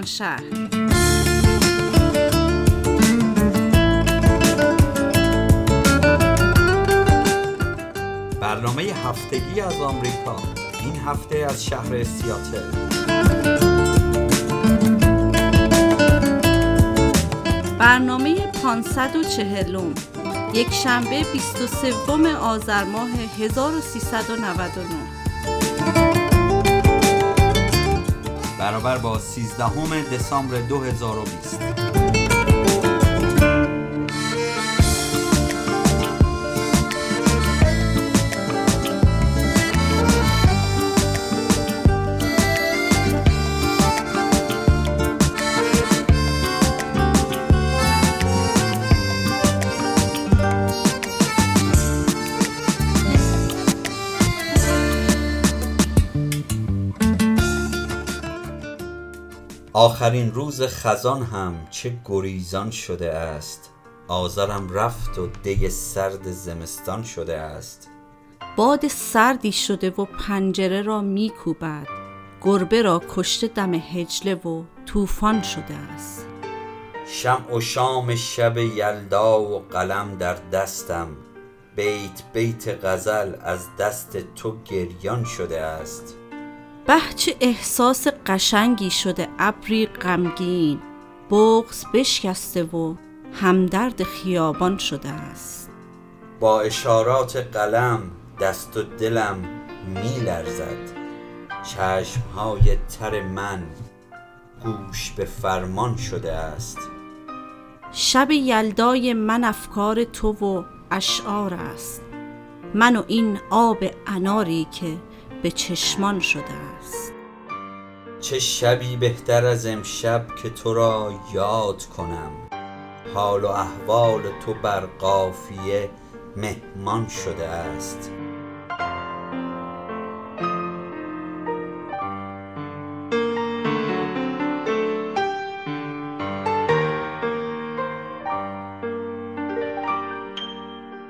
ایران شهر برنامه هفتگی از آمریکا. این هفته از شهر سیاتل. برنامه 540 یک شنبه 23 آذر ماه 1399 برابر با 13 دسامبر 2020 آخرین روز خزان هم چه گریزان شده است. آذرم رفت و دی سرد زمستان شده است. باد سردی شده و پنجره را میکوبد. گربه را کشته دم هجله و طوفان شده است. شمع و شام شب یلدا و قلم در دستم. بیت بیت غزل از دست تو گریان شده است. به چه احساس قشنگی شده ابری غمگین. بغز بشکسته و همدرد خیابان شده است. با اشارات قلم دست و دلم می لرزد چشمهای تر من گوش به فرمان شده است. شب یلدای من افکار تو و اشعار است. من و این آب اناری که به چشمان شده است چه شبی بهتر از امشب که تو را یاد کنم. حال و احوال تو بر قافیه مهمان شده است.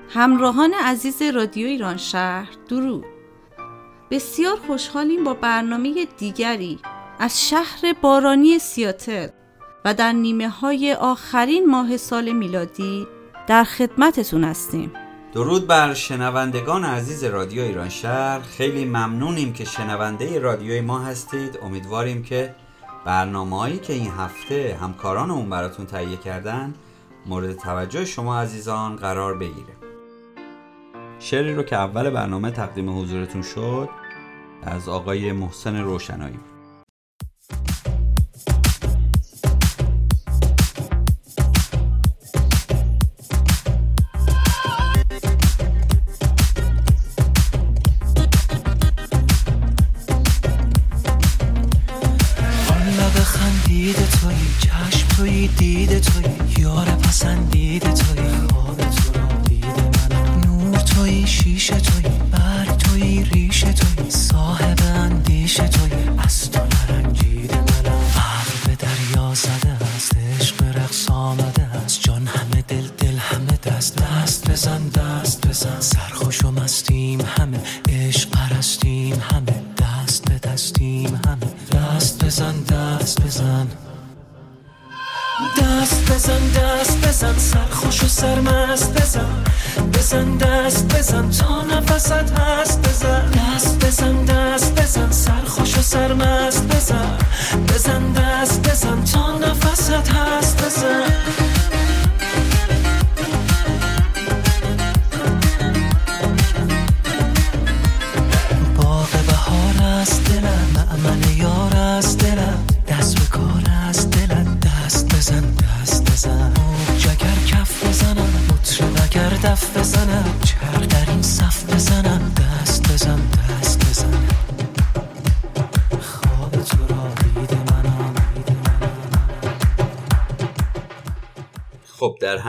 همراهان عزیز رادیو ایران شهر درود. بسیار خوشحالیم با برنامه دیگری از شهر بارانی سیاتل و در نیمه های آخرین ماه سال میلادی در خدمتتون هستیم. درود بر شنوندگان عزیز رادیو ایران شهر. خیلی ممنونیم که شنونده رادیوی ما هستید. امیدواریم که برنامه هایی که این هفته همکاران اون براتون تهیه کردن مورد توجه شما عزیزان قرار بگیره. شعری رو که اول برنامه تقدیم حضورتون شد از آقای محسن روشنایی. نفست هست بزن. دست بزن دست بزن. سرخوش و سرمست بزن. بزن دست بزن. تا نفست هست بزن. باغ بهار است است دست کار است دست بزن دست بزن. کف بزنم. مطرب اگر دف بزنم.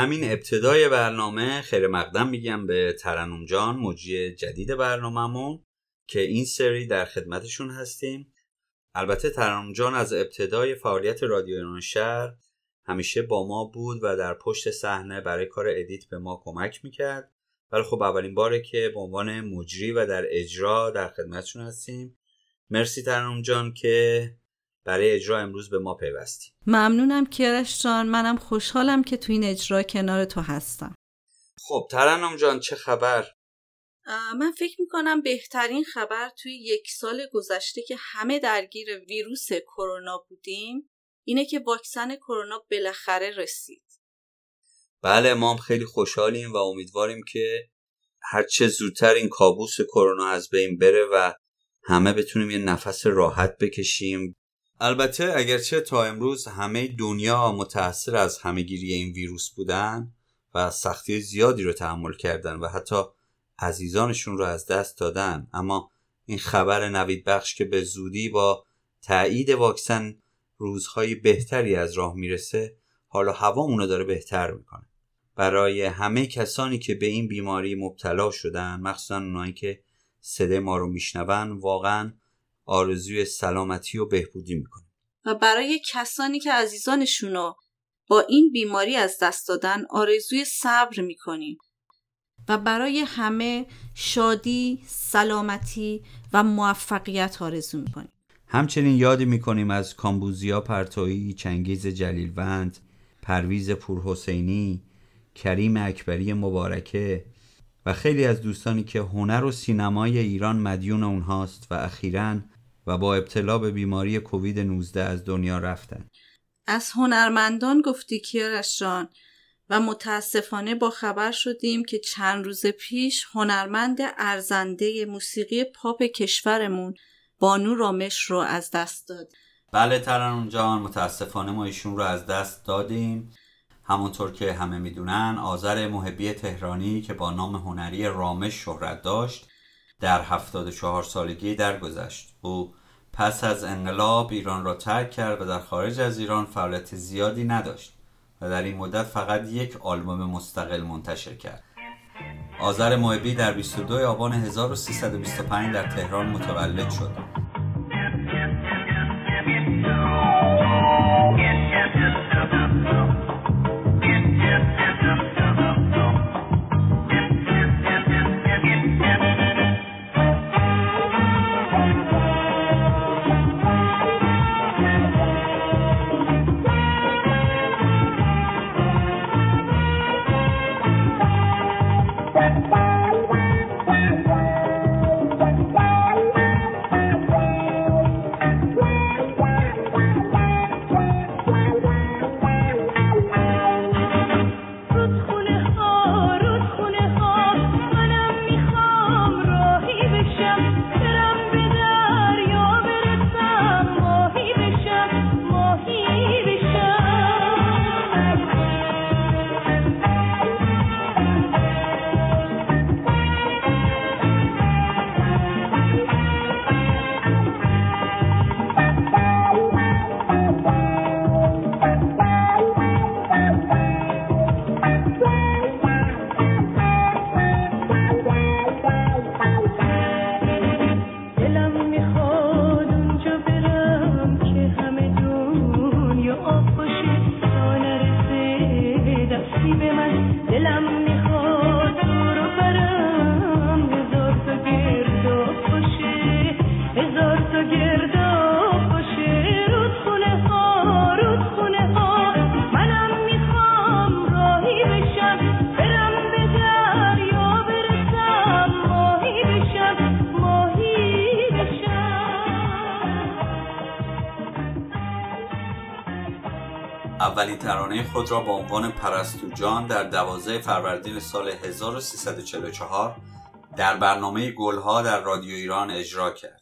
همین ابتدای برنامه خیر مقدم میگم به ترنم جان مجری جدید برنامهمون که این سری در خدمتشون هستیم. البته ترنم جان از ابتدای فعالیت رادیو ایران شهر همیشه با ما بود و در پشت صحنه برای کار ادیت به ما کمک می‌کرد. ولی خب اولین باره که به عنوان مجری و در اجرا در خدمتشون هستیم. مرسی ترنم جان که برای اجرا امروز به ما پیوستی. ممنونم کیارش جان. منم خوشحالم که تو این اجرا کنار تو هستم. خب ترنم جان چه خبر؟ من فکر می‌کنم بهترین خبر توی یک سال گذشته که همه درگیر ویروس کرونا بودیم اینه که واکسن کرونا بالاخره رسید. بله ما هم خیلی خوشحالیم و امیدواریم که هرچه زودتر این کابوس کرونا از بین بره و همه بتونیم یه نفس راحت بکشیم. البته اگرچه تا امروز همه دنیا متاثر از همهگیری این ویروس بودن و سختی زیادی رو تحمل کردن و حتی عزیزانشون رو از دست دادن اما این خبر نوید بخش که به زودی با تایید واکسن روزهای بهتری از راه می‌رسه حالا هوامونو داره بهتر می‌کنه. برای همه کسانی که به این بیماری مبتلا شدن مخصوصا اونایی که صدای ما رو میشنون واقعا آرزوی سلامتی و بهبودی می‌کنه. و برای کسانی که عزیزانشون با این بیماری از دست دادن آرزوی صبر می‌کنیم. و برای همه شادی، سلامتی و موفقیت آرزو می‌کنیم. همچنین یادی می‌کنیم از کامبوزیا پرتویی، چنگیز جلیلوند، پرویز پورحسینی، کریم اکبری مبارکه و خیلی از دوستانی که هنر و سینمای ایران مدیون اونهاست و اخیرا و با ابتلا به بیماری کووید 19 از دنیا رفتن از هنرمندان گفتی کیارش جان و متاسفانه با خبر شدیم که چند روز پیش هنرمند ارزنده موسیقی پاپ کشورمون بانو رامش رو از دست داد. بله ترانون جان متاسفانه ما ایشون رو از دست دادیم. همونطور که همه می‌دونن آذر محبی تهرانی که با نام هنری رامش شهرت داشت در 74 سالگی درگذشت. او پس از انقلاب ایران را ترک کرد و در خارج از ایران فعالیت زیادی نداشت و در این مدت فقط یک آلبوم مستقل منتشر کرد. آذر محبی در 22 آبان 1325 در تهران متولد شد. اولین ترانه خود را با عنوان پرستو جان در دوازه فروردین سال 1344 در برنامه گلها در رادیو ایران اجرا کرد.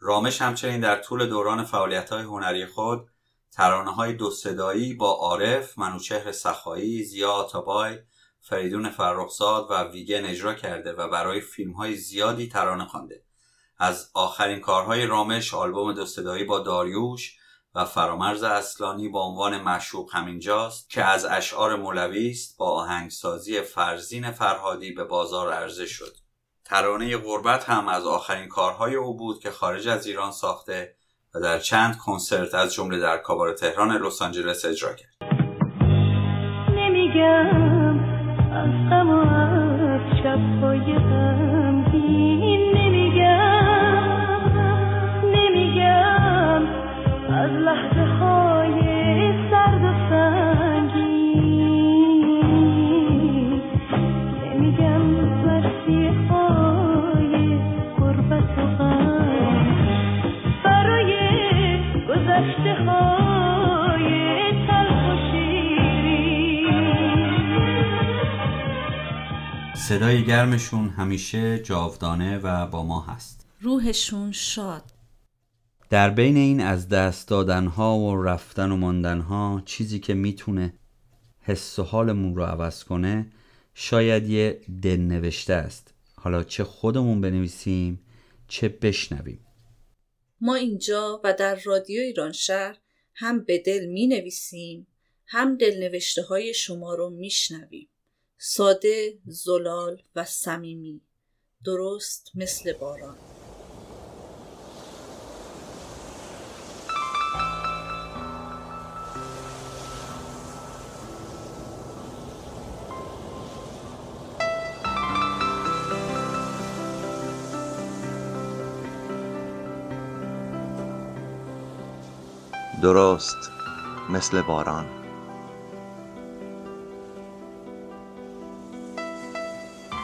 رامش همچنین در طول دوران فعالیت های هنری خود ترانه های دو صدایی با عارف، منوچهر سخایی، زیا آتابای، فریدون فرخزاد و ویگن اجرا کرده و برای فیلم های زیادی ترانه خوانده. از آخرین کارهای رامش آلبوم دو صدایی با داریوش و فرامرز اصلانی با عنوان مشوق همینجاست که از اشعار مولوی است با آهنگسازی فرزین فرهادی به بازار عرضه شد. ترانه غربت هم از آخرین کارهای او بود که خارج از ایران ساخته و در چند کنسرت از جمله در کابار تهران لس آنجلس اجرا کرد. نمیگم. صدای گرمشون همیشه جاودانه و با ما هست. روحشون شاد. در بین این از دست دادنها و رفتن و ماندنها چیزی که می‌تونه حس و حالمون رو عوض کنه شاید یه دل نوشته است. حالا چه خودمون بنویسیم چه بشنویم. ما اینجا و در رادیو ایران شهر هم به دل می نویسیم هم دل نوشته های شما رو می شنویم. ساده، زلال و صمیمی. درست مثل باران. درست مثل باران.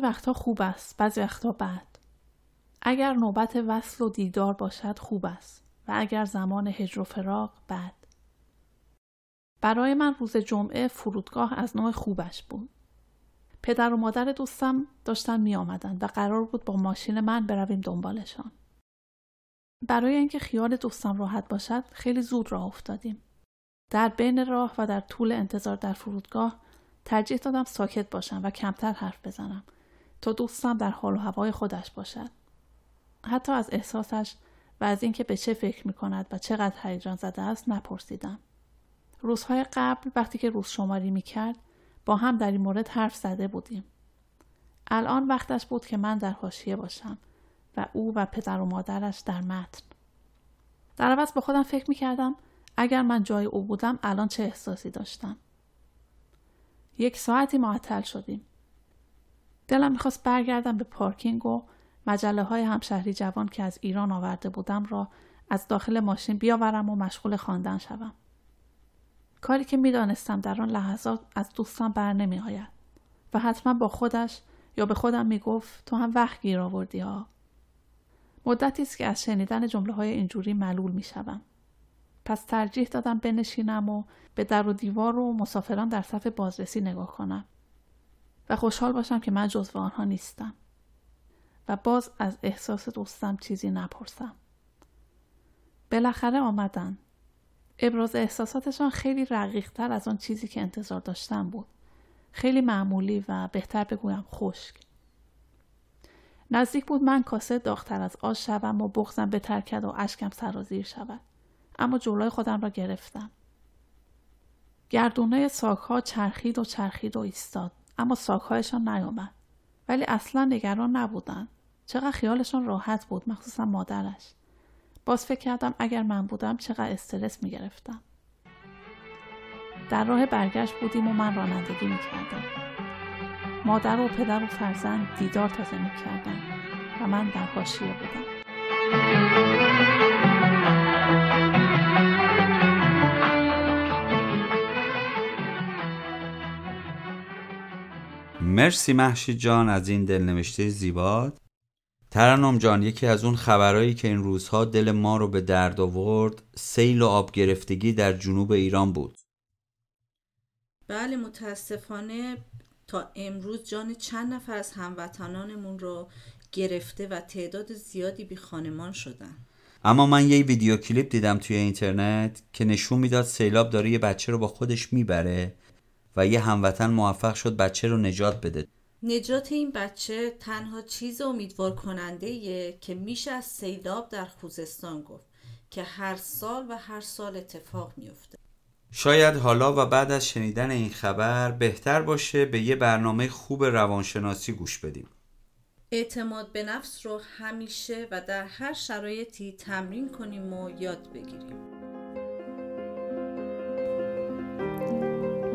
بعضی وقتها خوب است بعضی وقتها بد. اگر نوبت وصل و دیدار باشد خوب است و اگر زمان هجر و فراق بد. برای من روز جمعه فرودگاه از نوع خوبش بود. پدر و مادر دوستم داشتن می آمدن و قرار بود با ماشین من برویم دنبالشان. برای اینکه خیال دوستم راحت باشد خیلی زود راه افتادیم. در بین راه و در طول انتظار در فرودگاه ترجیح دادم ساکت باشم و کمتر حرف بزنم. تا دوستم در حال و هوای خودش باشد حتی از احساسش و از اینکه به چه فکر می کند و چقدر هیجان زده است نپرسیدم. روزهای قبل وقتی که روز شماری می کرد با هم در این مورد حرف زده بودیم. الان وقتش بود که من در حاشیه باشم و او و پدر و مادرش در متن. در عوض با خودم فکر می کردم اگر من جای او بودم الان چه احساسی داشتم. یک ساعتی معطل شدیم. دلم می‌خواست برگردم به پارکینگ و مجله های همشهری جوان که از ایران آورده بودم را از داخل ماشین بیاورم و مشغول خواندن شوم. کاری که می‌دانستم در آن لحظات از دوستم بر نمی آید و حتما با خودش یا به خودم می گفت تو هم وقت گیر آوردی ها. مدتی است که از شنیدن جمله های اینجوری ملول می شوم. پس ترجیح دادم بنشینم و به در و دیوار و مسافران در صف بازرسی نگاه کنم و خوشحال باشم که من جزو آنها نیستم. و باز از احساس دوستم چیزی نپرسم. بالاخره آمدن. ابراز احساساتشان خیلی رقیقتر از آن چیزی که انتظار داشتم بود. خیلی معمولی و بهتر بگویم خشک. نزدیک بود من کاسه داغتر از آش شوم و بغزم بترکد و اشکم سرازیر شود. اما جلوی خودم را گرفتم. گردونه ساکها چرخید و چرخید و ایستاد. اما ساکهایشان نیامد. ولی اصلا نگران نبودن. چقدر خیالشان راحت بود مخصوصا مادرش. باز فکر کردم اگر من بودم چقدر استرس می گرفتم. در راه برگشت بودیم و من رانندگی می کردم. مادر و پدر و فرزند دیدار تازه می کردم و من در حاشیه بودم. مرسی محشید جان از این دلنوشته زیبات. ترنم جان یکی از اون خبرهایی که این روزها دل ما رو به درد آورد سیل و آب گرفتگی در جنوب ایران بود. بله متاسفانه تا امروز جان چند نفر از هموطنانمون رو گرفته و تعداد زیادی بی خانمان شدن. اما من یه ویدیو کلیپ دیدم توی اینترنت که نشون می‌داد سیلاب داره یه بچه رو با خودش می‌بره. و یه هموطن موفق شد بچه رو نجات بده. نجات این بچه تنها چیز امیدوار کننده که میشه از سیلاب در خوزستان گفت که هر سال و هر سال اتفاق میفته شاید حالا و بعد از شنیدن این خبر بهتر باشه به یه برنامه خوب روانشناسی گوش بدیم. اعتماد به نفس رو همیشه و در هر شرایطی تمرین کنیم و یاد بگیریم.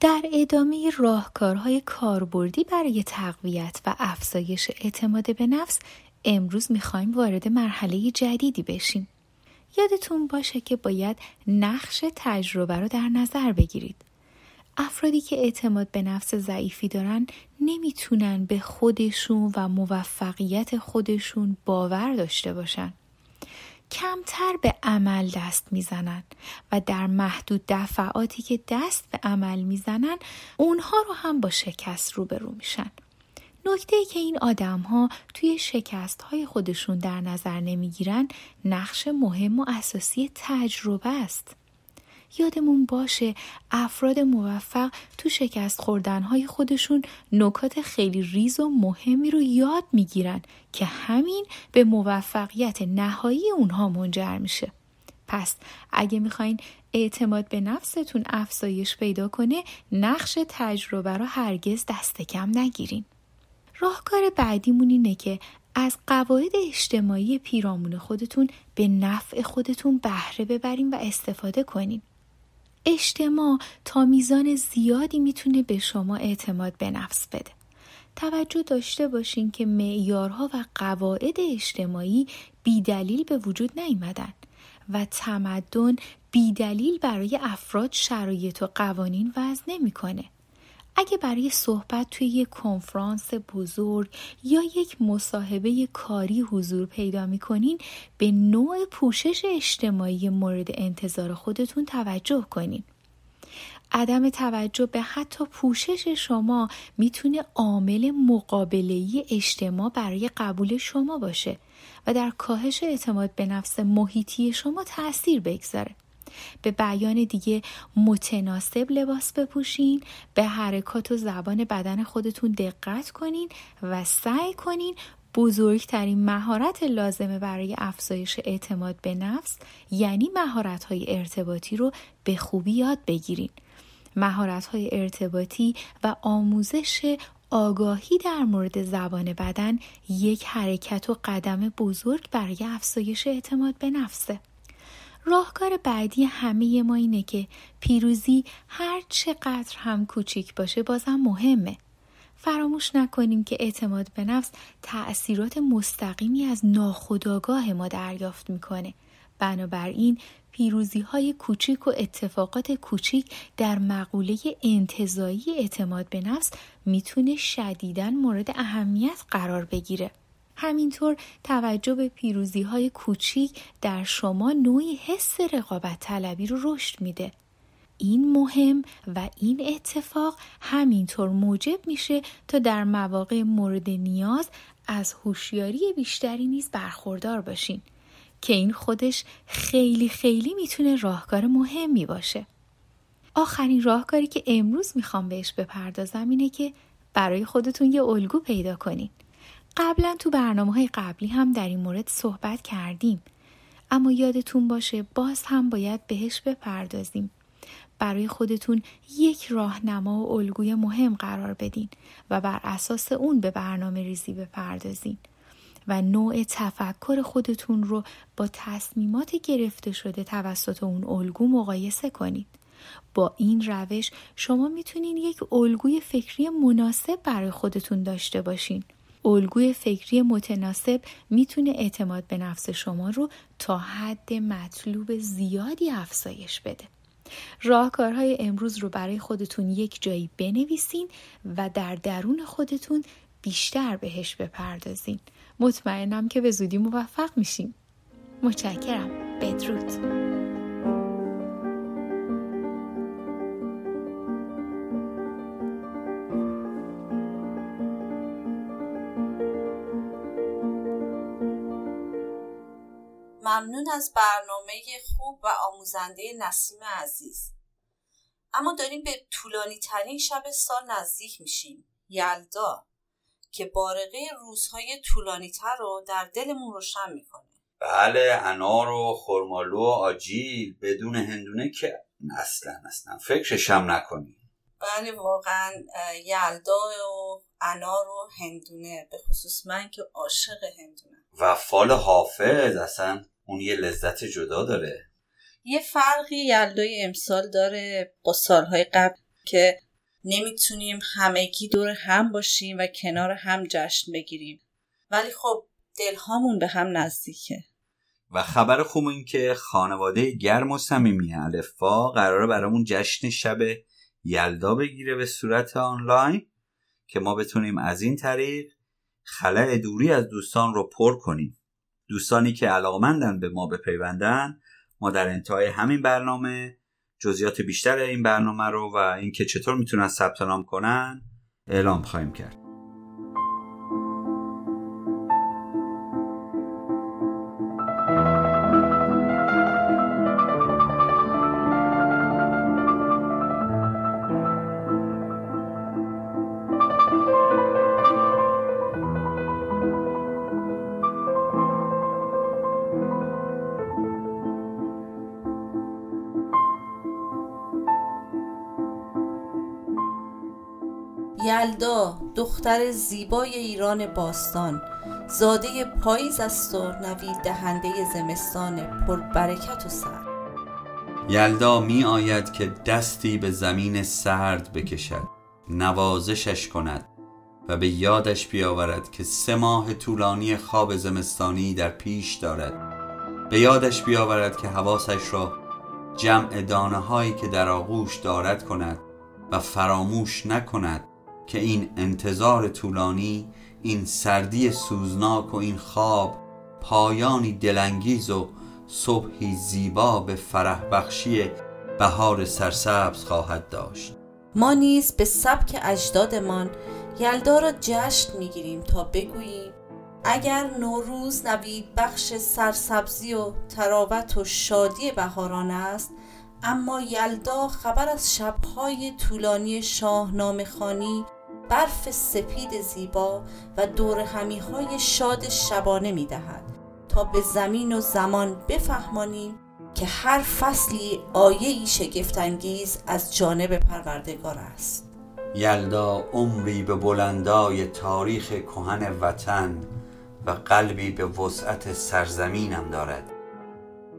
در ادامه راهکارهای کاربردی برای تقویت و افزایش اعتماد به نفس امروز می‌خوایم وارد مرحله جدیدی بشیم. یادتون باشه که باید نقش تجربه رو در نظر بگیرید. افرادی که اعتماد به نفس ضعیفی دارن نمی‌تونن به خودشون و موفقیت خودشون باور داشته باشن. کمتر به عمل دست می‌زنن و در محدود دفعاتی که دست به عمل می‌زنن اونها رو هم با شکست روبرو میشن. نکته ای که این آدم ها توی شکست های خودشون در نظر نمی‌گیرن نقش مهم و اساسی تجربه است. یادمون باشه افراد موفق تو شکست خوردنهای خودشون نکات خیلی ریز و مهمی رو یاد می‌گیرن که همین به موفقیت نهایی اونها منجر میشه. پس اگه می‌خواین اعتماد به نفستون افزایش پیدا کنه نقش تجربه رو هرگز دست کم نگیرین. راهکار بعدیمون اینه که از قواعد اجتماعی پیرامون خودتون به نفع خودتون بهره ببرین و استفاده کنین. اجتماع تا میزان زیادی می‌تونه به شما اعتماد به نفس بده. توجه داشته باشین که معیارها و قواعد اجتماعی بیدلیل به وجود نیمدن و تمدن بیدلیل برای افراد شرایط و قوانین وضع نمی‌کنه. اگه برای صحبت توی یک کنفرانس بزرگ یا یک مصاحبه کاری حضور پیدا می‌کنین به نوع پوشش اجتماعی مورد انتظار خودتون توجه کنین. عدم توجه به حتی پوشش شما می‌تونه عامل مقابله اجتماع برای قبول شما باشه و در کاهش اعتماد به نفس محیطی شما تاثیر بگذاره. به بیان دیگه متناسب لباس بپوشین به حرکات و زبان بدن خودتون دقت کنین و سعی کنین بزرگترین مهارت لازمه برای افزایش اعتماد به نفس یعنی مهارت های ارتباطی رو به خوبی یاد بگیرین. مهارت های ارتباطی و آموزش آگاهی در مورد زبان بدن یک حرکت و قدم بزرگ برای افزایش اعتماد به نفسه. راهکار بعدی همه ما اینه که پیروزی هر چقدر هم کوچیک باشه بازم مهمه. فراموش نکنیم که اعتماد به نفس تأثیرات مستقیمی از ناخودآگاه ما دریافت می‌کنه. بنابراین پیروزی های کوچیک و اتفاقات کوچیک در مقوله انتظایی اعتماد به نفس می‌تونه شدیداً مورد اهمیت قرار بگیره. همینطور توجه به پیروزی های کوچیک در شما نوعی حس رقابت طلبی رو رشد میده. این مهم و این اتفاق همینطور موجب میشه تا در مواقع مورد نیاز از هوشیاری بیشتری نیز برخوردار باشین که این خودش خیلی خیلی می‌تونه راهکار مهمی باشه. آخرین راهکاری که امروز می‌خوام بهش بپردازم اینه که برای خودتون یه الگو پیدا کنین. قبلا تو برنامه های قبلی هم در این مورد صحبت کردیم اما یادتون باشه باز هم باید بهش بپردازیم برای خودتون یک راهنما و الگوی مهم قرار بدین و بر اساس اون به برنامه ریزی بپردازین و نوع تفکر خودتون رو با تصمیمات گرفته شده توسط اون الگو مقایسه کنید. با این روش شما می‌تونین یک الگوی فکری مناسب برای خودتون داشته باشین. الگوی فکری متناسب می‌تونه اعتماد به نفس شما رو تا حد مطلوب زیادی افزایش بده. راهکارهای امروز رو برای خودتون یک جایی بنویسین و در درون خودتون بیشتر بهش بپردازین. مطمئنم که به زودی موفق میشیم متشکرم. بدرود. ممنون از برنامه خوب و آموزنده نسیم عزیز. اما داریم به طولانی ترین شب سال نزدیک میشیم یلدا که بارقه روزهای طولانی تر رو در دلمون روشن می‌کنه. بله انار و خرمالو و آجیل بدون هندونه که اصلا اصلا فکرشم نکنی. بله واقعا یلدا و انار و هندونه به خصوص من که عاشق هندونه و فال حافظ اصلا اون یه لذت جدا داره. یه فرقی یلدای امسال داره با سالهای قبل که نمی‌تونیم همگی دور هم باشیم و کنار هم جشن بگیریم. ولی خب دلهامون به هم نزدیکه. و خبر خوب این که خانواده گرم و صمیمی الفا قراره برامون جشن شب یلدا بگیره به صورت آنلاین که ما بتونیم از این طریق خلع دوری از دوستان رو پر کنیم. دوستانی که علاقمندن به ما بپیوندن ما در انتهای همین برنامه جزئیات بیشتر این برنامه رو و اینکه چطور می‌تونن ثبت نام کنن اعلام خواهیم کرد. یلدا دختر زیبای ایران باستان زاده پاییز است و نوید دهنده زمستان پر برکت و سر. یلدا می آید که دستی به زمین سرد بکشد نوازشش کند و به یادش بیاورد که سه ماه طولانی خواب زمستانی در پیش دارد. به یادش بیاورد که حواسش را جمع دانه هایی که در آغوش دارد کند و فراموش نکند. که این انتظار طولانی این سردی سوزناک و این خواب پایانی دلانگیز و صبحی زیبا به فرح بخشی بهار سرسبز خواهد داشت. ما نیز به سبک اجدادمان یلدا را جشن می‌گیریم تا بگوییم اگر نوروز نوید بخش سرسبزی و تراوت و شادی بهاران است اما یلدا خبر از شبهای طولانی شاهنامه خانی برف سپید زیبا و دور های شاد شبانه می دهد تا به زمین و زمان بفهمانیم که هر فصلی آیه شگفتانگیز از جانب پروردگار است. یلدا عمری به بلندای تاریخ کهن وطن و قلبی به وسعت سرزمینم دارد.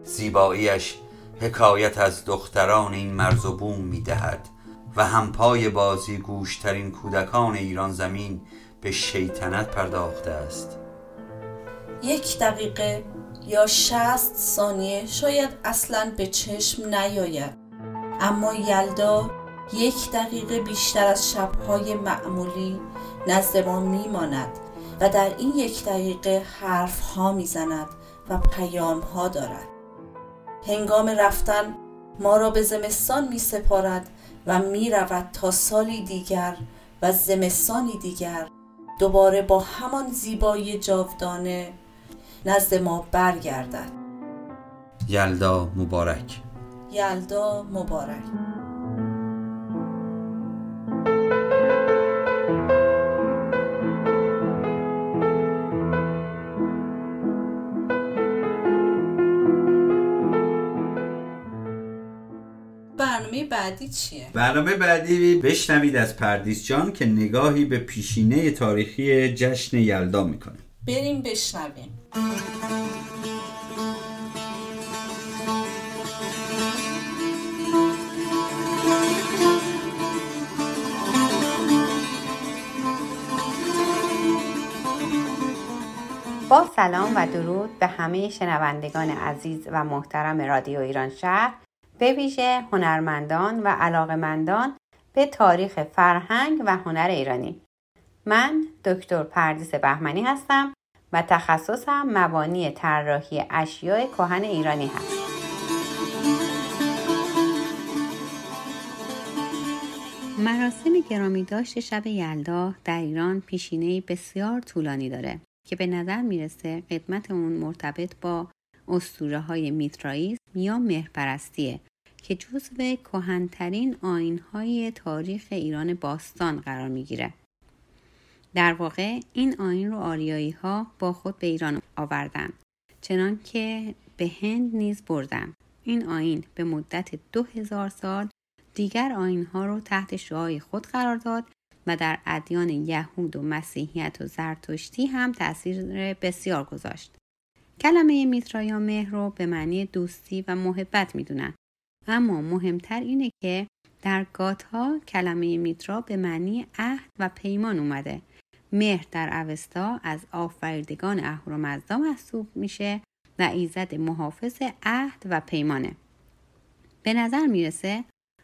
زیباییش حکایت از دختران این مرز و بوم می دهد و همپای بازی گوشترین کودکان ایران زمین به شیطنت پرداخته است. یک دقیقه یا شست ثانیه شاید اصلا به چشم نیاید. اما یلدا یک دقیقه بیشتر از شبهای معمولی نزد ما میماند و در این یک دقیقه حرف ها می‌زند و پیام ها دارد. هنگام رفتن ما را به زمستان می سپارد و می رود تا سالی دیگر و زمستانی دیگر. دوباره با همان زیبایی جاودانه نزد ما برگردد. یلدا مبارک. یلدا مبارک. بعدی چیه؟ برنامه بعدی بشنوید از پردیس جان که نگاهی به پیشینه تاریخی جشن یلدا می‌کنه. بریم بشنویم. با سلام و درود به همه شنوندگان عزیز و محترم رادیو ایران شهر. به ویژه هنرمندان و علاقمندان به تاریخ فرهنگ و هنر ایرانی. من دکتر پردیس بهمنی هستم و تخصصم مبانی طراحی اشیاء کهن ایرانی هست. مراسم گرامی داشت شب یلدا در ایران پیشینه بسیار طولانی داره که به نظر می‌رسه قدمت اون مرتبط با اسطوره های میترائیسم یا مهرپرستیه. که جزو کهنترین آینهای تاریخ ایران باستان قرار می‌گیره. در واقع این آین رو آریایی ها با خود به ایران آوردن چنان که به هند نیز بردن. این آین به مدت دو هزار سال دیگر آینها رو تحت شعای خود قرار داد و در ادیان یهود و مسیحیت و زرتشتی هم تاثیر بسیار گذاشت. کلمه میترا یا مهر رو به معنی دوستی و محبت می‌دونن. اما مهمتر اینه که در گاتها کلمه میترا به معنی عهد و پیمان اومده. مهر در اوستا از آفریدگان اهورامزدا محسوب میشه و ایزد محافظ عهد و پیمانه. به نظر می‌رسه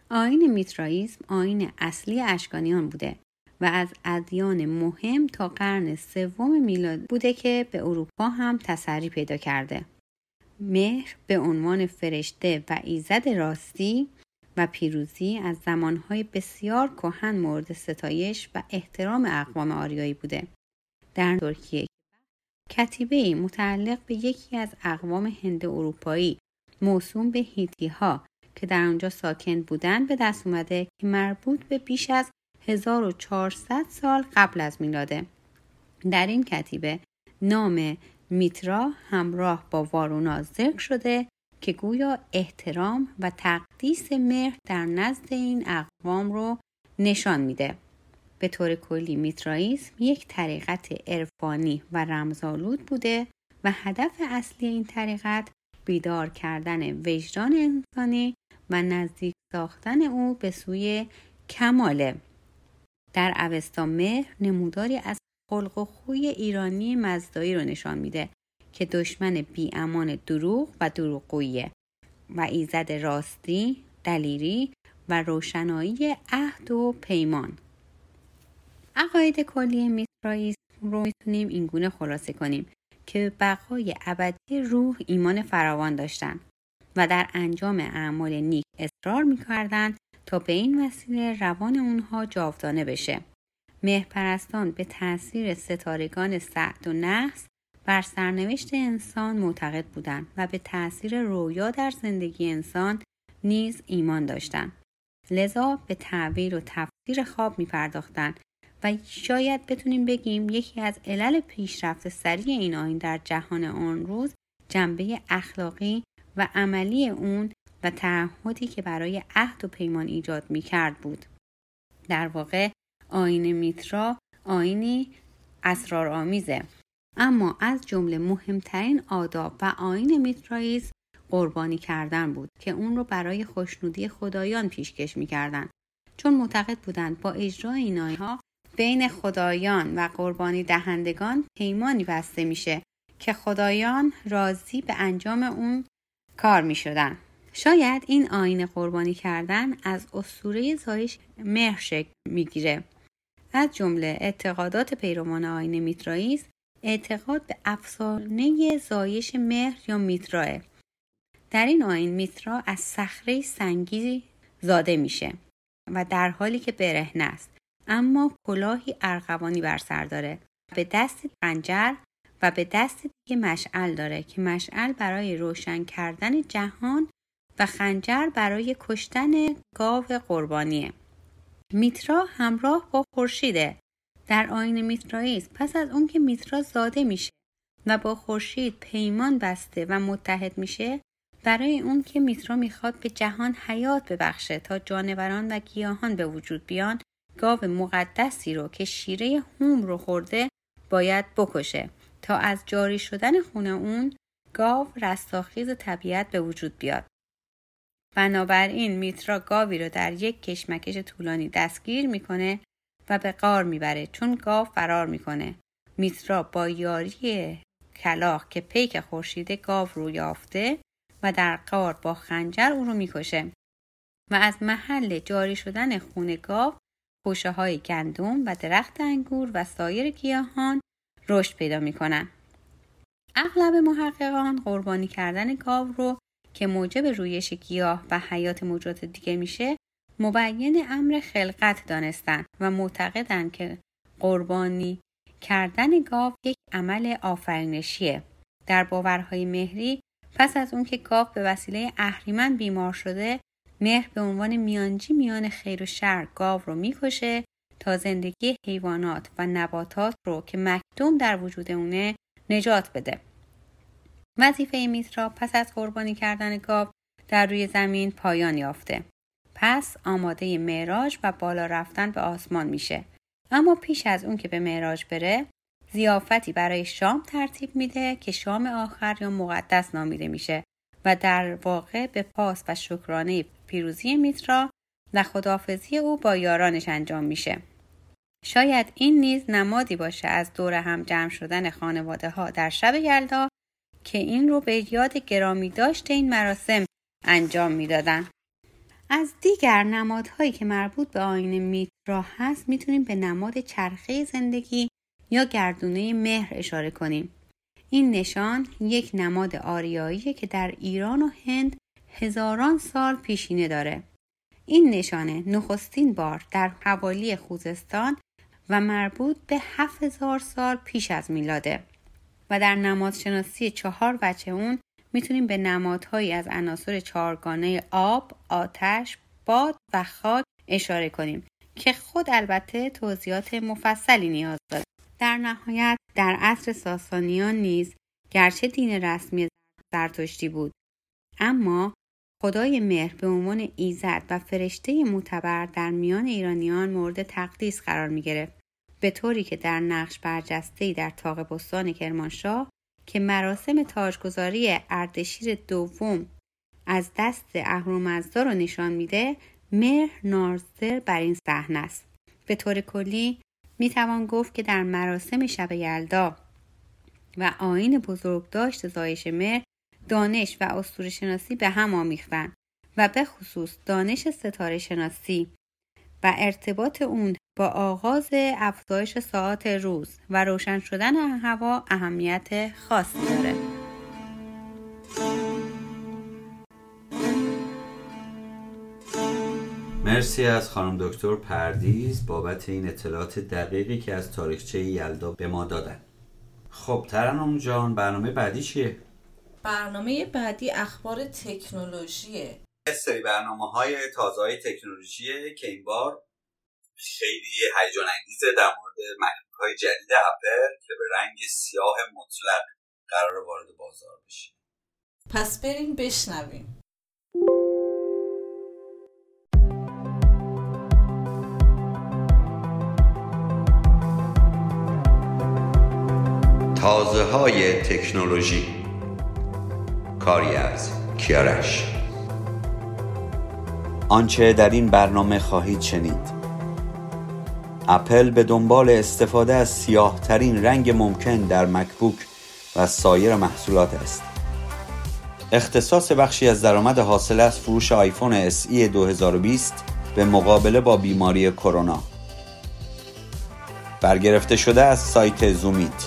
آین میترائیسم آین اصلی اشکانیان بوده و از ادیان مهم تا قرن سوم میلاد بوده که به اروپا هم تسری پیدا کرده. مهر به عنوان فرشته و ایزد راستی و پیروزی از زمانهای بسیار کهن مورد ستایش و احترام اقوام آریایی بوده. در ترکیه کتیبه متعلق به یکی از اقوام هند اروپایی موسوم به هیتی ها که در آنجا ساکن بودند به دست اومده که مربوط به بیش از 1400 سال قبل از میلاده. در این کتیبه نام میترا همراه با وارونا ذکر شده که گویا احترام و تقدیس مهر در نزد این اقوام رو نشان میده. به طور کلی میترائیسم یک طریقت عرفانی و رمزآلود بوده و هدف اصلی این طریقت بیدار کردن وجدان انسانی و نزدیک ساختن او به سوی کماله. در اوستا مهر نموداری از خلق و خوی ایرانی مزدایی رو نشان میده که دشمن بی امان دروغ و دروغگوییه و ایزد راستی، دلیری و روشنایی عهد و پیمان. عقاید کلی میترائیسم رو می‌تونیم اینگونه خلاصه کنیم که بقای ابدی روح ایمان فراوان داشتن و در انجام اعمال نیک اصرار می‌کردند تا به این وسیله روان اونها جاودانه بشه. مهرپرستان به تاثیر ستارگان سعد و نحس بر سرنوشت انسان معتقد بودند و به تاثیر رویا در زندگی انسان نیز ایمان داشتند. لذا به تعبیر و تفسیر خواب می پرداختن و شاید بتونیم بگیم یکی از علل پیشرفت سریع این آین در جهان آن روز جنبه اخلاقی و عملی اون و تعهدی که برای عهد و پیمان ایجاد می کرد بود. در واقع آین میترا آینی اسرارآمیزه. اما از جمله مهمترین آداب و آین میترائیز قربانی کردن بود که اون رو برای خوشنودی خدایان پیشکش می‌کردند چون معتقد بودند با اجرای این ها بین خدایان و قربانی دهندگان پیمانی بسته میشه که خدایان راضی به انجام اون کار می شدن. شاید این آین قربانی کردن از اسطوره زایش مهر شکل می‌گیره. از جمله اعتقادات پیروان آین میترائیز اعتقاد به افسانه زایش مهر یا میتراه. در این آین میترا از صخره سنگی زاده میشه و در حالی که برهنه است اما کلاهی ارغوانی بر سر داره. به دست خنجر و به دست دیگه مشعل داره که مشعل برای روشن کردن جهان و خنجر برای کشتن گاو قربانیه. میترا همراه با خورشیده در آین میترائیز پس از اون که میترا زاده میشه و با خورشید پیمان بسته و متحد میشه برای اون که میترا می‌خواد به جهان حیات ببخشه تا جانوران و گیاهان به وجود بیان گاو مقدسی رو که شیره هوم رو خورده باید بکشه تا از جاری شدن خونه اون گاو رستاخیز طبیعت به وجود بیاد. بنابراین میترا گاوی رو در یک کشمکش طولانی دستگیر می‌کنه و به قار می‌بره چون گاو فرار می‌کنه. میترا با یاری کلاق که پیک خورشید گاو رو یافته و در قار با خنجر او رو می‌کشه و از محل جاری شدن خون گاو خوشه های گندم و درخت انگور و سایر گیاهان رشد پیدا می‌کنن. اغلب محققان قربانی کردن گاو رو که موجب رویش گیاه و حیات موجودات دیگه میشه مبین امر خلقت دانستن و معتقدند که قربانی کردن گاو یک عمل آفرینشیه. در باورهای مهری پس از اون که گاو به وسیله اهریمن بیمار شده مهر به عنوان میانجی میان خیر و شر گاو رو می‌کشه تا زندگی حیوانات و نباتات رو که مکدوم در وجود اونه نجات بده. وظیفه میترا پس از قربانی کردن گاو در روی زمین پایان یافته پس آماده معراج و بالا رفتن به آسمان میشه اما پیش از اون که به معراج بره زیافتی برای شام ترتیب میده که شام آخر یا مقدس نامیده میشه و در واقع به پاس و شکرانه پیروزی میترا و خدافزی او با یارانش انجام میشه. شاید این نیز نمادی باشه از دور هم جمع شدن خانواده ها در شب یلدا که این رو به یاد گرامی داشته این مراسم انجام می‌دادن. از دیگر نمادهایی که مربوط به آین میترا هست می‌تونیم به نماد چرخه زندگی یا گردونه مهر اشاره کنیم. این نشان یک نماد آریایی که در ایران و هند هزاران سال پیشینه داره. این نشانه نخستین بار در حوالی خوزستان و مربوط به 7000 سال پیش از میلاده و در نمادشناسی چهار بچه اون می‌تونیم به نمادهایی از عناصر چهارگانه آب، آتش، باد و خاک اشاره کنیم که خود البته توضیحات مفصلی نیاز داره. در نهایت در عصر ساسانیان نیز گرچه دین رسمی زرتشتی بود اما خدای مهر به عنوان ایزد و فرشته معتبر در میان ایرانیان مورد تقدیس قرار می گرفت به طوری که در نقش برجسته در تاق بستان کرمانشاه که مراسم تاجگذاری اردشیر دوم از دست اهورامزدا رو نشان میده مهر نارزر بر این صحنه است. به طور کلی می توان گفت که در مراسم شب یلدا و آین بزرگداشت زایش مهر دانش و اسطوره شناسی به هم آمیختند و به خصوص دانش ستاره شناسی و ارتباط اون با آغاز افزایش ساعات روز و روشن شدن هوا اهمیت خاصی داره. مرسی از خانم دکتر پردیز بابت این اطلاعات دقیقی که از تاریخچه یلدا به ما دادن خب ترنم جان برنامه بعدی چیه؟ برنامه بعدی اخبار تکنولوژیه سری برنامه های تازه های تکنولوژیه که این بار خیلی هیجان انگیزه در مورد مکبوک های جدید اپل که به رنگ سیاه مطلق قرار وارد بازار بشه پس بریم بشنویم. تازه های تکنولوژی. کاری از کیارش. آنچه در این برنامه خواهید شنید. اپل به دنبال استفاده از سیاه ترین رنگ ممکن در مکبوک و سایر محصولات است. اختصاص بخشی از درآمد حاصل از فروش آیفون SE 2020 به مقابله با بیماری کرونا. برگرفته شده از سایت زومیت.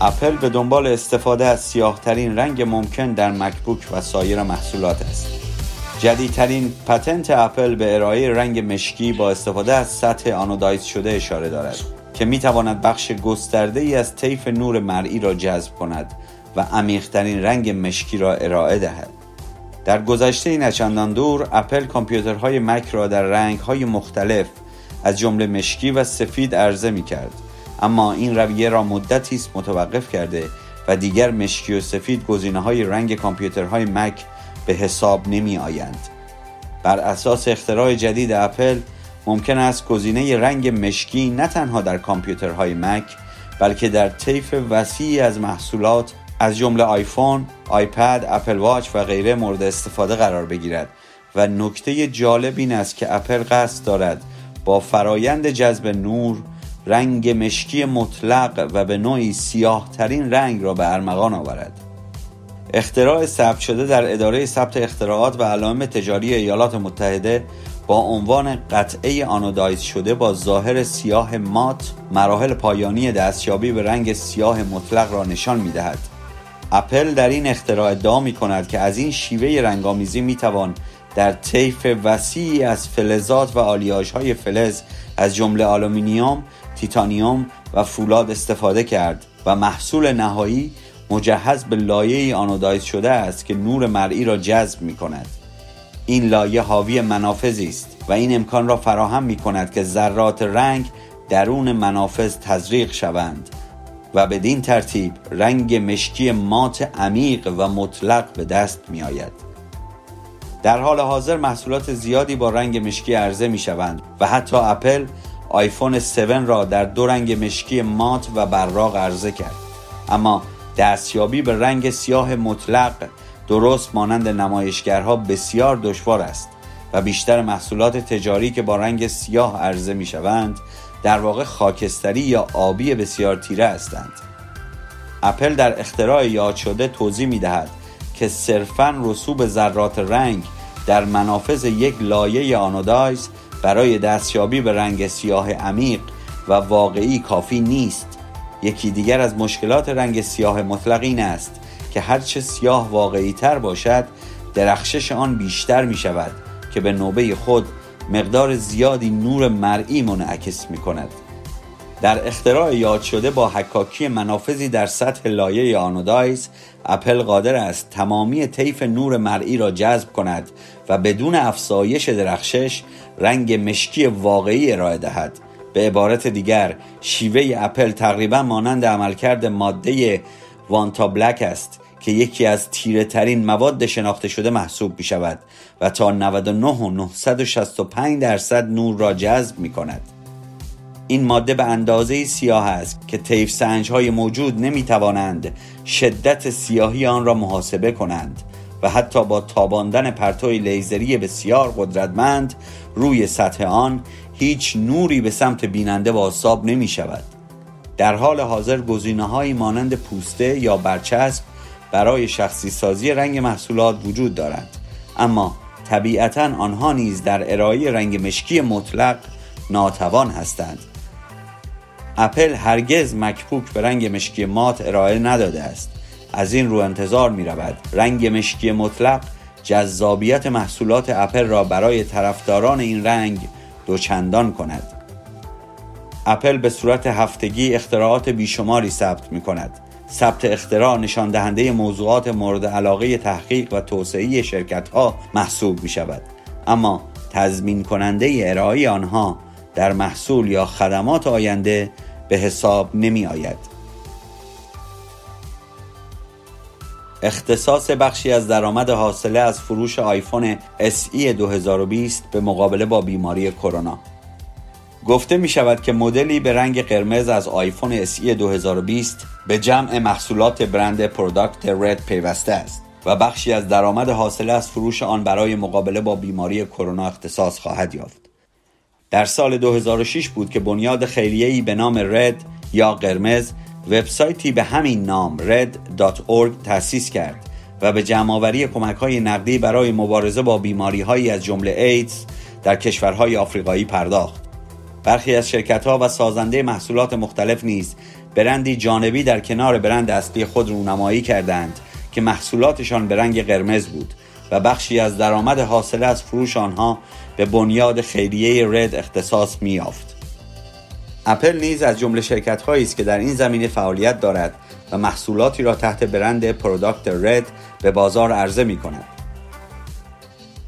اپل به دنبال استفاده از سیاه ترین رنگ ممکن در مکبوک و سایر محصولات است. جدیدترین پتنت اپل به ارائه رنگ مشکی با استفاده از سطح آنودایز شده اشاره دارد که می تواند بخش گسترده ای از طیف نور مرئی را جذب کند و عمیقترین رنگ مشکی را ارائه دهد. در گذشته نچندان دور اپل کامپیوترهای مک را در رنگهای مختلف از جمله مشکی و سفید عرضه می کرد اما این رویه را مدتی است متوقف کرده و دیگر مشکی و سفید گزینه های رنگ کامپیوترهای مک به حساب نمی آیند. بر اساس اختراع جدید اپل ممکن است گزینه رنگ مشکی نه تنها در کامپیوترهای مک بلکه در طیف وسیعی از محصولات از جمله آیفون، آیپد، اپل واچ و غیره مورد استفاده قرار بگیرد و نکته جالب این است که اپل قصد دارد با فرایند جذب نور رنگ مشکی مطلق و به نوعی سیاه ترین رنگ را به ارمغان آورد اختراع ثبت شده در اداره ثبت اختراعات و علائم تجاری ایالات متحده با عنوان قطعه آنودایز شده با ظاهر سیاه مات مراحل پایانی دستیابی به رنگ سیاه مطلق را نشان می دهد. اپل در این اختراع ادعا می کند که از این شیوه رنگامیزی می توان در طیف وسیعی از فلزات و آلیاژ های فلز از جمله آلومینیوم، تیتانیوم و فولاد استفاده کرد و محصول نهایی مجهز به لایه آنودایز شده است که نور مرئی را جذب می کند. این لایه حاوی منافذی است و این امکان را فراهم می کند که ذرات رنگ درون منافذ تزریق شوند و بدین ترتیب رنگ مشکی مات عمیق و مطلق به دست می آید. در حال حاضر محصولات زیادی با رنگ مشکی عرضه می شوند و حتی اپل آیفون 7 را در دو رنگ مشکی مات و براق عرضه کرد اما دستیابی به رنگ سیاه مطلق درست مانند نمایشگرها بسیار دشوار است و بیشتر محصولات تجاری که با رنگ سیاه عرضه می شوند در واقع خاکستری یا آبی بسیار تیره هستند. اپل در اختراع یاد شده توضیح می دهد که صرفا رسوب ذرات رنگ در منافذ یک لایه آنودایز برای دستیابی به رنگ سیاه عمیق و واقعی کافی نیست. یکی دیگر از مشکلات رنگ سیاه مطلق این است که هرچه سیاه واقعی تر باشد درخشش آن بیشتر می شود که به نوبه خود مقدار زیادی نور مرئی منعکس می کند در اختراع یاد شده با حکاکی منافذی در سطح لایه آنودایز اپل قادر است تمامی طیف نور مرئی را جذب کند و بدون افزایش درخشش رنگ مشکی واقعی ارائه دهد. به عبارت دیگر شیوه اپل تقریبا مانند عملکرد ماده وانتا بلک است که یکی از تیره ترین مواد شناخته شده محسوب می شود و تا 99 و 965 درصد نور را جذب می کند. این ماده به اندازه سیاه است که طیف سنج های موجود نمی توانند شدت سیاهی آن را محاسبه کنند و حتی با تاباندن پرتوی لیزری بسیار قدرتمند روی سطح آن هیچ نوری به سمت بیننده بازتاب نمی شود. در حال حاضر گزینه مانند پوسته یا برچسب برای شخصی سازی رنگ محصولات وجود دارند. اما طبیعتا آنها نیز در ارائه رنگ مشکی مطلق ناتوان هستند. اپل هرگز مکبوک به رنگ مشکی مات ارائه نداده است. از این رو انتظار می رود. رنگ مشکی مطلق جذابیت محصولات اپل را برای طرفداران این رنگ دوچندان کند. اپل به صورت هفتگی اختراعات بیشماری ثبت می کند ثبت اختراع نشان دهنده موضوعات مورد علاقه تحقیق و توسعه شرکت ها محسوب می شود اما تضمین کننده ارائه آنها در محصول یا خدمات آینده به حساب نمی آید اختصاص بخشی از درآمد حاصله از فروش آیفون SE 2020 به مقابله با بیماری کرونا گفته می شود که مدلی به رنگ قرمز از آیفون SE 2020 به جمع محصولات برند Product RED پیوسته است و بخشی از درآمد حاصله از فروش آن برای مقابله با بیماری کرونا اختصاص خواهد یافت. در سال 2006 بود که بنیاد خیریه‌ای به نام RED یا قرمز وبسایتی به همین نام red.org تأسیس کرد و به جمعآوری کمک های نقدی برای مبارزه با بیماری هایی از جمله ایدز در کشورهای آفریقایی پرداخت. برخی از شرکت ها و سازنده محصولات مختلف نیز برندی جانبی در کنار برند اصلی خود رونمایی کردند که محصولاتشان به رنگ قرمز بود و بخشی از درآمد حاصله از فروش آنها به بنیاد خیریه رد اختصاص می‌یافت. اپل نیز از جمله شرکت هایی است که در این زمینه فعالیت دارد و محصولاتی را تحت برند Product RED به بازار عرضه می کند.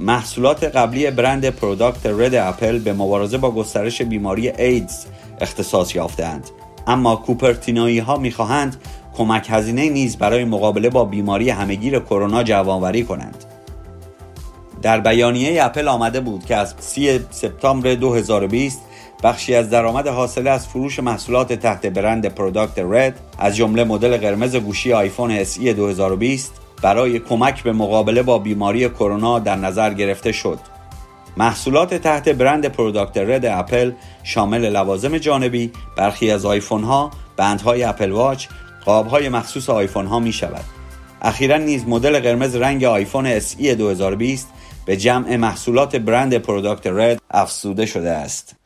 محصولات قبلی برند Product RED اپل به مبارزه با گسترش بیماری ایدز اختصاص یافتهاند اما کوپرتینویی ها می‌خواهند کمک هزینه نیز برای مقابله با بیماری همگیر کرونا جمع‌آوری کنند در بیانیه اپل آمده بود که از 3 سپتامبر 2020 بخشی از درآمد حاصله از فروش محصولات تحت برند Product RED از جمله مدل قرمز گوشی آیفون SE 2020 برای کمک به مقابله با بیماری کرونا در نظر گرفته شد. محصولات تحت برند Product RED اپل شامل لوازم جانبی، برخی از آیفون ها، بندهای اپل واچ، قاب های مخصوص آیفون ها می شود. اخیرا نیز مدل قرمز رنگ آیفون SE 2020 به جمع محصولات برند Product RED افزوده شده است.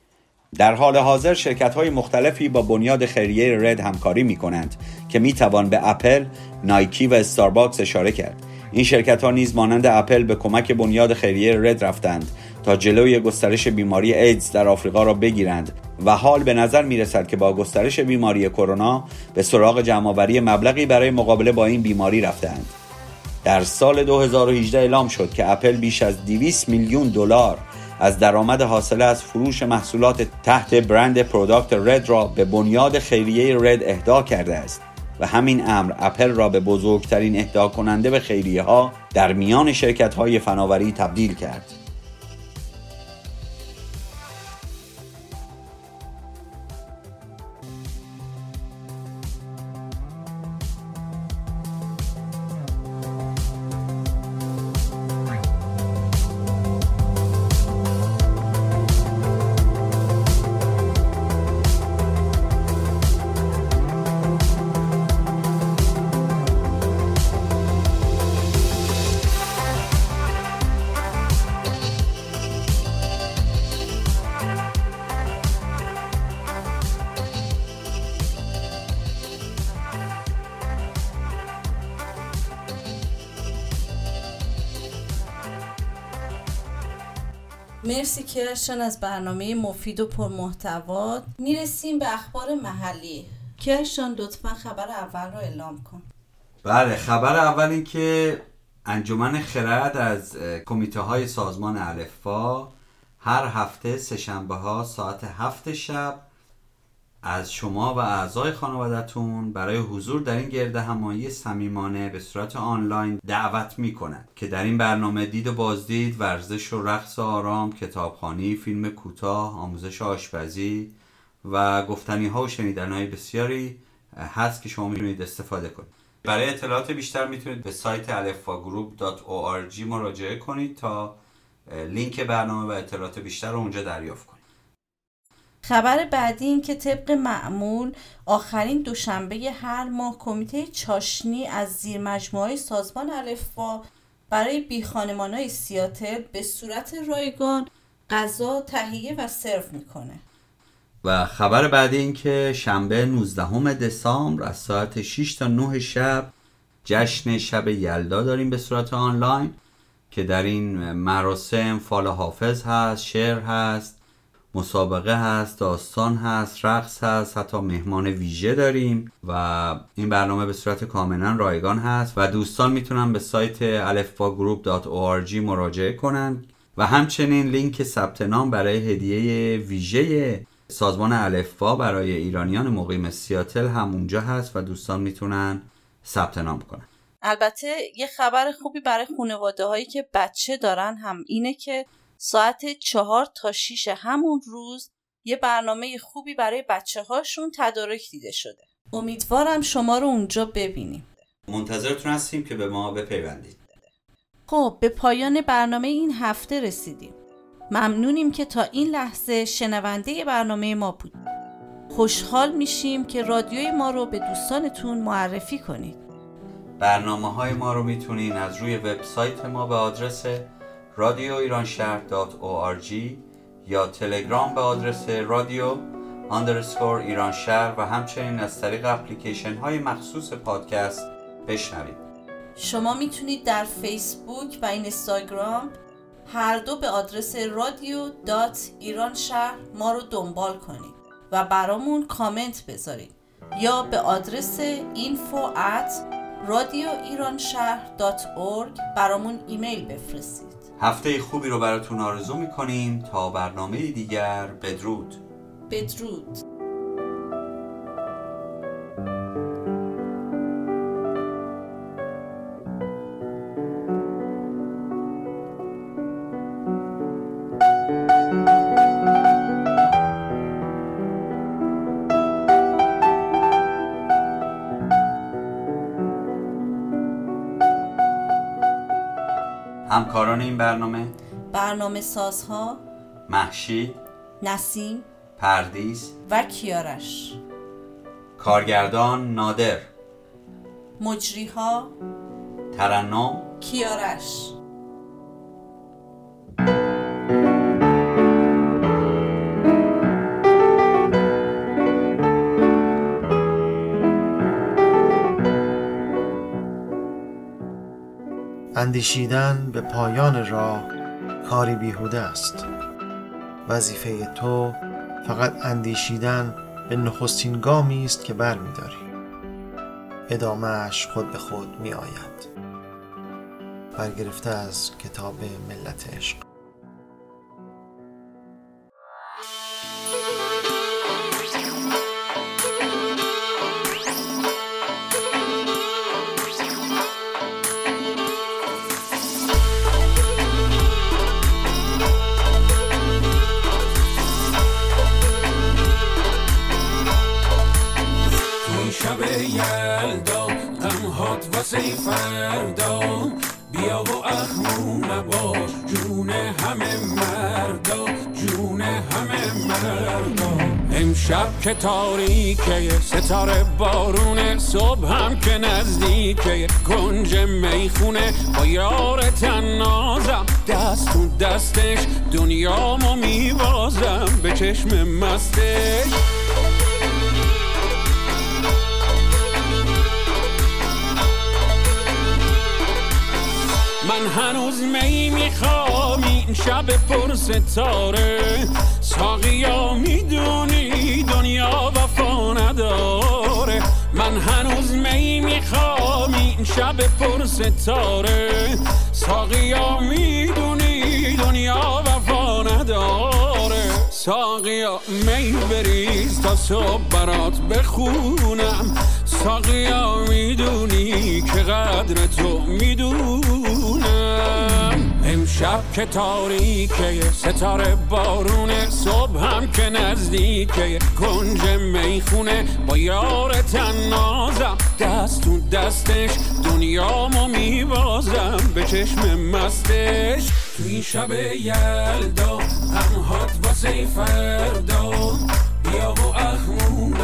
در حال حاضر شرکت های مختلفی با بنیاد خیریه RED همکاری می کنند که می توان به اپل، نایکی و استارباکس اشاره کرد. این شرکت ها نیز مانند اپل به کمک بنیاد خیریه RED رفتند تا جلوی گسترش بیماری ایدز در آفریقا را بگیرند و حال به نظر می رسد که با گسترش بیماری کرونا به سراغ جمعآوری مبلغی برای مقابله با این بیماری رفتند. در سال 2018 اعلام شد که اپل بیش از 200 میلیون دلار از درآمد حاصله از فروش محصولات تحت برند Product RED را به بنیاد خیریه RED اهدا کرده است و همین امر اپل را به بزرگترین اهدا کننده به خیریه ها در میان شرکت های فناوری تبدیل کرد. کرشان از برنامه مفید و پرمحتوا می‌رسیم به اخبار محلی. کرشان لطفا خبر اول رو اعلام کن. بله خبر اول این که انجمن خرد از کمیته های سازمان الفا هر هفته سهشنبه ها ساعت هفت شب از شما و اعضای خانوادتون برای حضور در این گرد همایی صمیمانه به صورت آنلاین دعوت می که در این برنامه دید و بازدید ورزش و رقص آرام کتابخانی فیلم کوتاه آموزش آشپزی و گفتنی ها و شنیدن های بسیاری هست که شما می‌تونید استفاده کنید. برای اطلاعات بیشتر می‌تونید به سایت alfagroup.org مراجعه کنید تا لینک برنامه و اطلاعات بیشتر رو اونجا دریافت کنید. خبر بعدی این که طبق معمول آخرین دوشنبه هر ماه کمیته چاشنی از زیر مجموعه سازمان الفا برای بی های سیاتل به صورت رایگان غذا تهیه و سرو می‌کنه. و خبر بعدی این که شنبه 19 دسامبر از ساعت 6 تا 9 شب جشن شب یلدا داریم به صورت آنلاین که در این مراسم فال حافظ هست شعر هست مسابقه هست داستان هست رقص هست حتی مهمان ویژه داریم و این برنامه به صورت کاملا رایگان هست و دوستان می‌تونن به سایت alfagroup.org مراجعه کنند و همچنین لینک ثبت نام برای هدیه ویژه سازمان الفا برای ایرانیان مقیم سیاتل هم اونجا هست و دوستان می‌تونن ثبت نام کنن. البته یه خبر خوبی برای خانواده هایی که بچه دارن هم اینه که ساعت چهار تا شیش همون روز یه برنامه خوبی برای بچه هاشون تدارک دیده شده. امیدوارم شما رو اونجا ببینیم. منتظرتون هستیم که به ما بپیوندید. خب به پایان برنامه این هفته رسیدیم. ممنونیم که تا این لحظه شنونده برنامه ما بود خوشحال میشیم که رادیوی ما رو به دوستانتون معرفی کنید. برنامه های ما رو می‌تونین از روی وبسایت ما به آدرس رادیو ایران شهر یا تلگرام به آدرس رادیو underscore ایران شهر و همچنین از طریق اپلیکیشن های مخصوص پادکست بشنوید. شما می‌تونید در فیسبوک و اینستاگرام هر دو به آدرس رادیو dot ایران شهر ما رو دنبال کنید و برامون کامنت بذارید یا به آدرس info at رادیو ایران شهر برامون ایمیل بفرستید. هفته خوبی رو براتون آرزو می‌کنیم تا برنامه دیگر بدرود. بدرود. همکاران این برنامه؟ برنامه سازها محشید نسیم پردیس و کیارش. کارگردان نادر. مجریها ترنم کیارش. اندیشیدن به پایان راه کاری بیهوده است. وظیفه تو فقط اندیشیدن به نخستین گامی است که بر میداری ادامهش خود به خود می آید برگرفته از کتاب ملت عشق. امشب که تاریکه ستاره بارونه صبح هم که نزدیکه. کنج می‌خونه با یار تنازم. دست تو دستش دنیامو میوازم به چشم مستش. من هنوز می می‌خوام این شب پر ستاره. ساقیا می‌دونی دنیا وفا نداره. من هنوز می می‌خوام این شب پر ستاره. ساقیا می‌دونی دنیا وفا نداره. ساقیا می بریز تا صبح برات بخونم. ساقیا می‌دونی که قدر تو می‌دونم. امشب که تاریکه ستاره بارونه صبح هم که نزدیکه کنج می‌خونه با یار تنازم. دست تو دستش دنیامو میوازم به چشم مستش توی شب یلدا غمهات واسه فردا. بیا و اخمو